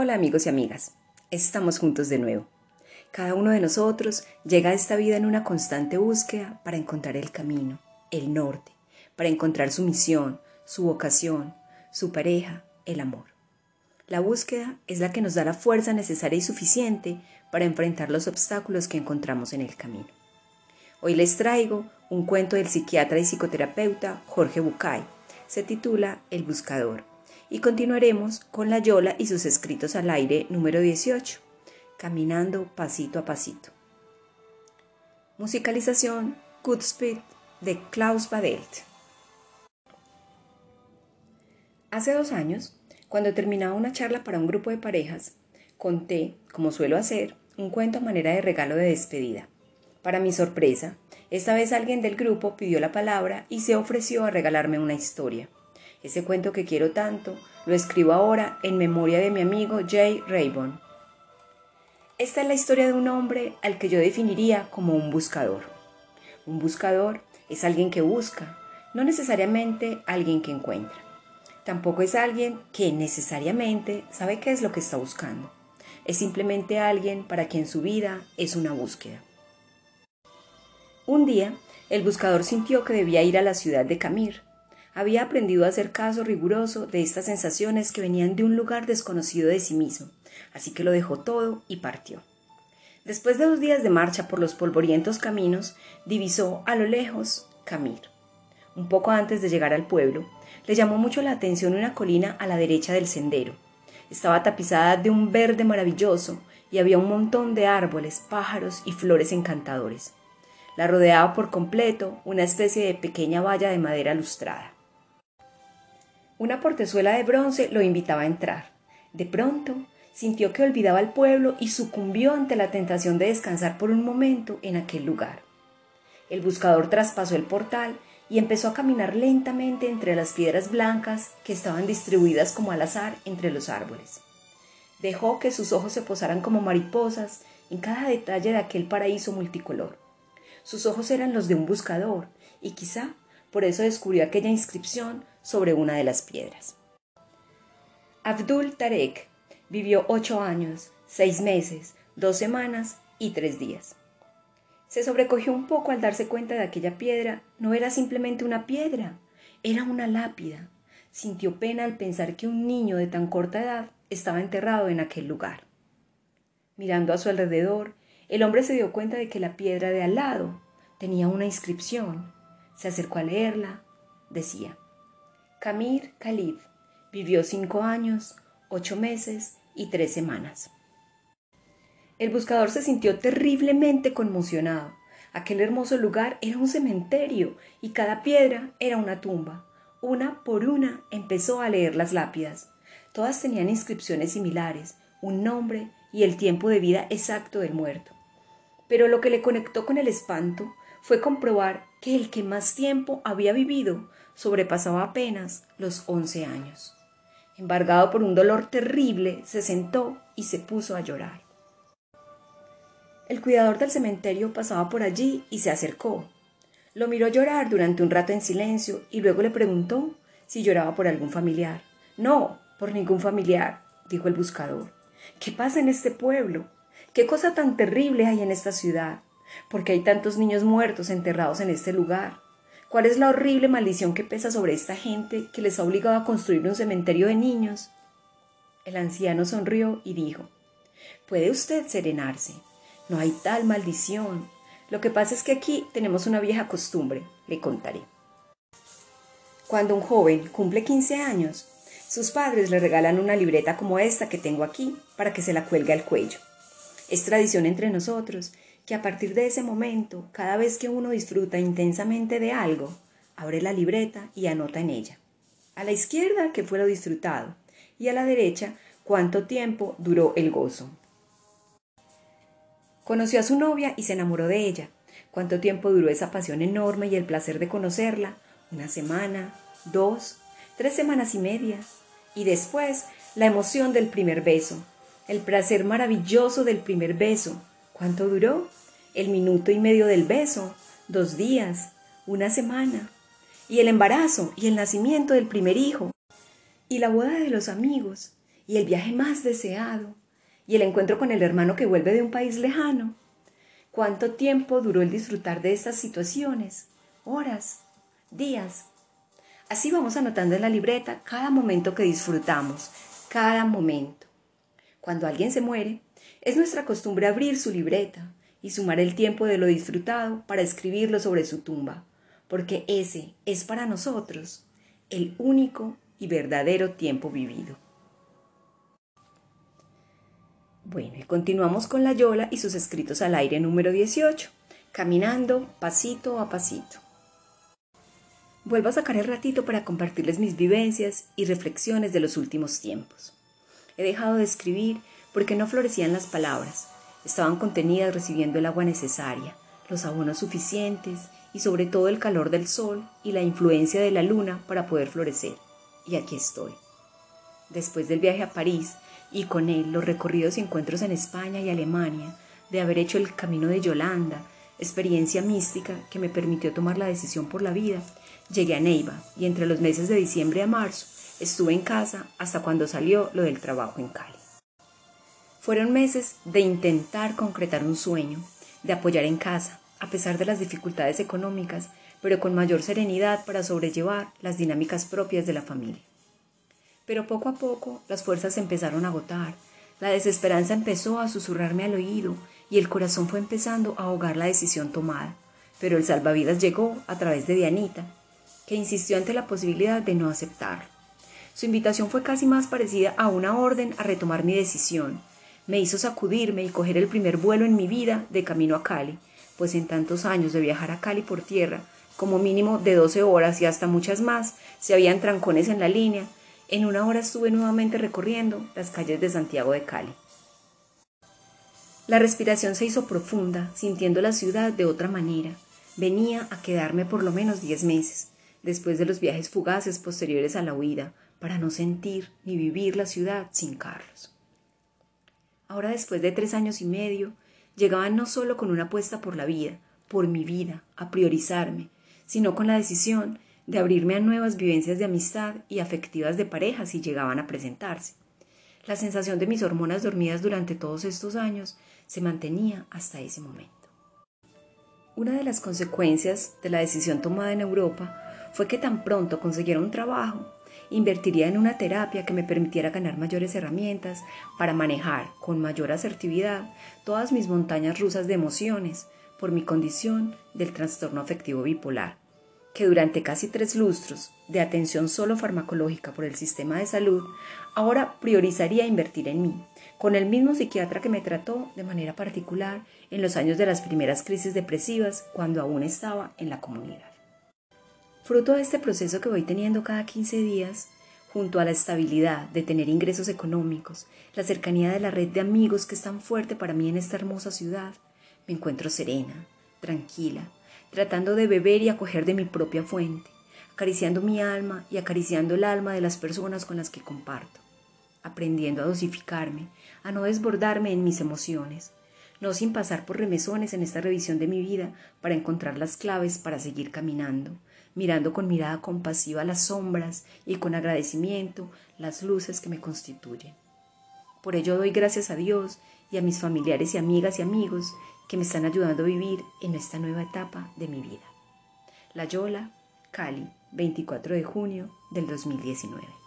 Hola amigos y amigas, estamos juntos de nuevo. Cada uno de nosotros llega a esta vida en una constante búsqueda para encontrar el camino, el norte, para encontrar su misión, su vocación, su pareja, el amor. La búsqueda es la que nos da la fuerza necesaria y suficiente para enfrentar los obstáculos que encontramos en el camino. Hoy les traigo un cuento del psiquiatra y psicoterapeuta Jorge Bucay. Se titula El Buscador y continuaremos con La Yola y sus escritos al aire número 18, Caminando pasito a pasito. Musicalización Good Speed de Klaus Badelt. Hace dos años, cuando terminaba una charla para un grupo de parejas, conté, como suelo hacer, un cuento a manera de regalo de despedida. Para mi sorpresa, esta vez alguien del grupo pidió la palabra y se ofreció a regalarme una historia. Ese cuento que quiero tanto lo escribo ahora en memoria de mi amigo Jay Raybon. Esta es la historia de un hombre al que yo definiría como un buscador. Un buscador es alguien que busca, no necesariamente alguien que encuentra. Tampoco es alguien que necesariamente sabe qué es lo que está buscando. Es simplemente alguien para quien su vida es una búsqueda. Un día, el buscador sintió que debía ir a la ciudad de Camir, había aprendido a hacer caso riguroso de estas sensaciones que venían de un lugar desconocido de sí mismo, así que lo dejó todo y partió. Después de dos días de marcha por los polvorientos caminos, divisó a lo lejos Camir. Un poco antes de llegar al pueblo, le llamó mucho la atención una colina a la derecha del sendero. Estaba tapizada de un verde maravilloso y había un montón de árboles, pájaros y flores encantadores. La rodeaba por completo una especie de pequeña valla de madera lustrada. Una portezuela de bronce lo invitaba a entrar. De pronto, sintió que olvidaba el pueblo y sucumbió ante la tentación de descansar por un momento en aquel lugar. El buscador traspasó el portal y empezó a caminar lentamente entre las piedras blancas que estaban distribuidas como al azar entre los árboles. Dejó que sus ojos se posaran como mariposas en cada detalle de aquel paraíso multicolor. Sus ojos eran los de un buscador, y quizá por eso descubrió aquella inscripción sobre una de las piedras. Abdul Tarek vivió ocho años, seis meses, dos semanas y tres días. Se sobrecogió un poco al darse cuenta de aquella piedra no era simplemente una piedra, era una lápida. Sintió pena al pensar que un niño de tan corta edad estaba enterrado en aquel lugar. Mirando a su alrededor, el hombre se dio cuenta de que la piedra de al lado tenía una inscripción. Se acercó a leerla. Decía, Kamir Khalid vivió cinco años, ocho meses y tres semanas. El buscador se sintió terriblemente conmocionado. Aquel hermoso lugar era un cementerio y cada piedra era una tumba. Una por una empezó a leer las lápidas. Todas tenían inscripciones similares, un nombre y el tiempo de vida exacto del muerto. Pero lo que le conectó con el espanto fue comprobar que el que más tiempo había vivido sobrepasaba apenas los once años. Embargado por un dolor terrible, se sentó y se puso a llorar. El cuidador del cementerio pasaba por allí y se acercó. Lo miró llorar durante un rato en silencio y luego le preguntó si lloraba por algún familiar. No, por ningún familiar, dijo el buscador. ¿Qué pasa en este pueblo? ¿Qué cosa tan terrible hay en esta ciudad? ¿Por qué hay tantos niños muertos enterrados en este lugar? ¿Cuál es la horrible maldición que pesa sobre esta gente que les ha obligado a construir un cementerio de niños? El anciano sonrió y dijo, Puede usted serenarse. No hay tal maldición. Lo que pasa es que aquí tenemos una vieja costumbre, le contaré. Cuando un joven cumple 15 años, sus padres le regalan una libreta como esta que tengo aquí para que se la cuelgue al cuello. Es tradición entre nosotros que a partir de ese momento, cada vez que uno disfruta intensamente de algo, abre la libreta y anota en ella. A la izquierda que fue lo disfrutado y a la derecha cuánto tiempo duró el gozo. Conoció a su novia y se enamoró de ella. ¿Cuánto tiempo duró esa pasión enorme y el placer de conocerla? ¿Una semana? ¿Dos? ¿Tres semanas y media? Y después la emoción del primer beso, el placer maravilloso del primer beso. ¿Cuánto duró? el minuto y medio del beso, dos días, una semana, y el embarazo y el nacimiento del primer hijo, y la boda de los amigos, y el viaje más deseado y el encuentro con el hermano que vuelve de un país lejano. ¿Cuánto tiempo duró el disfrutar de estas situaciones? Horas, días. Así vamos anotando en la libreta cada momento que disfrutamos, cada momento. Cuando alguien se muere, es nuestra costumbre abrir su libreta y sumar el tiempo de lo disfrutado para escribirlo sobre su tumba, porque ese es para nosotros el único y verdadero tiempo vivido. Bueno, y continuamos con la Yola y sus escritos al aire número 18, caminando pasito a pasito. Vuelvo a sacar el ratito para compartirles mis vivencias y reflexiones de los últimos tiempos. He dejado de escribir porque no florecían las palabras, estaban contenidas recibiendo el agua necesaria, los abonos suficientes y sobre todo el calor del sol y la influencia de la luna para poder florecer. Y aquí estoy. Después del viaje a París y con él los recorridos y encuentros en España y Alemania, de haber hecho el camino de Yolanda, experiencia mística que me permitió tomar la decisión por la vida, llegué a Neiva y entre los meses de diciembre a marzo estuve en casa hasta cuando salió lo del trabajo en Cali. Fueron meses de intentar concretar un sueño, de apoyar en casa, a pesar de las dificultades económicas, pero con mayor serenidad para sobrellevar las dinámicas propias de la familia. Pero poco a poco las fuerzas empezaron a agotar, la desesperanza empezó a susurrarme al oído y el corazón fue empezando a ahogar la decisión tomada. Pero el salvavidas llegó a través de Dianita, que insistió ante la posibilidad de no aceptarlo. Su invitación fue casi más parecida a una orden a retomar mi decisión, me hizo sacudirme y coger el primer vuelo en mi vida de camino a Cali, pues en tantos años de viajar a Cali por tierra, como mínimo de 12 horas y hasta muchas más, se habían trancones en la línea, en una hora estuve nuevamente recorriendo las calles de Santiago de Cali. La respiración se hizo profunda, sintiendo la ciudad de otra manera. Venía a quedarme por lo menos diez meses, después de los viajes fugaces posteriores a la huida, para no sentir ni vivir la ciudad sin Carlos. Ahora después de tres años y medio, llegaban no solo con una apuesta por la vida, por mi vida, a priorizarme, sino con la decisión de abrirme a nuevas vivencias de amistad y afectivas de pareja si llegaban a presentarse. La sensación de mis hormonas dormidas durante todos estos años se mantenía hasta ese momento. Una de las consecuencias de la decisión tomada en Europa fue que tan pronto consiguiera un trabajo, invertiría en una terapia que me permitiera ganar mayores herramientas para manejar con mayor asertividad todas mis montañas rusas de emociones por mi condición del trastorno afectivo bipolar, que durante casi tres lustros de atención solo farmacológica por el sistema de salud, ahora priorizaría invertir en mí, con el mismo psiquiatra que me trató de manera particular en los años de las primeras crisis depresivas cuando aún estaba en la comunidad. Fruto de este proceso que voy teniendo cada 15 días, junto a la estabilidad de tener ingresos económicos, la cercanía de la red de amigos que es tan fuerte para mí en esta hermosa ciudad, me encuentro serena, tranquila, tratando de beber y acoger de mi propia fuente, acariciando mi alma y acariciando el alma de las personas con las que comparto, aprendiendo a dosificarme, a no desbordarme en mis emociones, no sin pasar por remesones en esta revisión de mi vida para encontrar las claves para seguir caminando, mirando con mirada compasiva las sombras y con agradecimiento las luces que me constituyen. Por ello doy gracias a Dios y a mis familiares y amigas y amigos que me están ayudando a vivir en esta nueva etapa de mi vida. La Yola, Cali, 24 de junio del 2019.